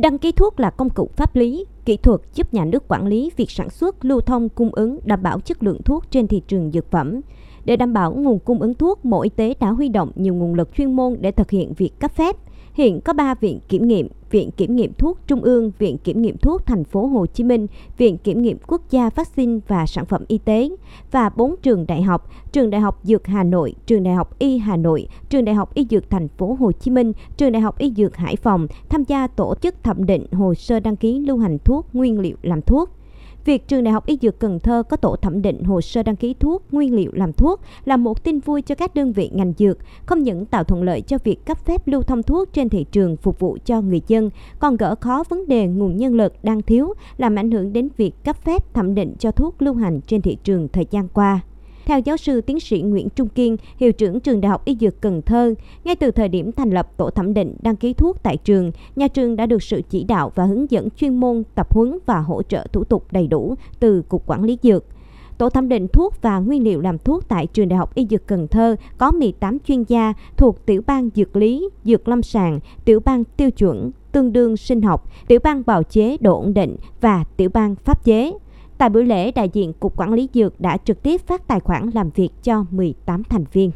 Đăng ký thuốc là công cụ pháp lý, kỹ thuật giúp nhà nước quản lý việc sản xuất, lưu thông, cung ứng, đảm bảo chất lượng thuốc trên thị trường dược phẩm. Để đảm bảo nguồn cung ứng thuốc, Bộ Y tế đã huy động nhiều nguồn lực chuyên môn để thực hiện việc cấp phép. Hiện có 3 viện kiểm nghiệm, Viện Kiểm nghiệm Thuốc Trung ương, Viện Kiểm nghiệm Thuốc Thành phố Hồ Chí Minh, Viện Kiểm nghiệm Quốc gia Vaccine và Sản phẩm Y tế và 4 trường đại học, Trường Đại học Dược Hà Nội, Trường Đại học Y Hà Nội, Trường Đại học Y Dược Thành phố Hồ Chí Minh, Trường Đại học Y Dược Hải Phòng tham gia tổ chức thẩm định hồ sơ đăng ký lưu hành thuốc, nguyên liệu làm thuốc. Việc Trường Đại học Y Dược Cần Thơ có tổ thẩm định hồ sơ đăng ký thuốc, nguyên liệu làm thuốc là một tin vui cho các đơn vị ngành dược, không những tạo thuận lợi cho việc cấp phép lưu thông thuốc trên thị trường phục vụ cho người dân, còn gỡ khó vấn đề nguồn nhân lực đang thiếu, làm ảnh hưởng đến việc cấp phép thẩm định cho thuốc lưu hành trên thị trường thời gian qua. Theo giáo sư tiến sĩ Nguyễn Trung Kiên, hiệu trưởng trường Đại học Y Dược Cần Thơ, ngay từ thời điểm thành lập tổ thẩm định đăng ký thuốc tại trường, nhà trường đã được sự chỉ đạo và hướng dẫn chuyên môn, tập huấn và hỗ trợ thủ tục đầy đủ từ Cục Quản lý Dược. Tổ thẩm định thuốc và nguyên liệu làm thuốc tại Trường Đại học Y Dược Cần Thơ có 18 chuyên gia thuộc tiểu ban dược lý, dược lâm sàng, tiểu ban tiêu chuẩn, tương đương sinh học, tiểu ban bào chế độ ổn định và tiểu ban pháp chế. Tại buổi lễ, đại diện Cục Quản lý Dược đã trực tiếp phát tài khoản làm việc cho 18 thành viên.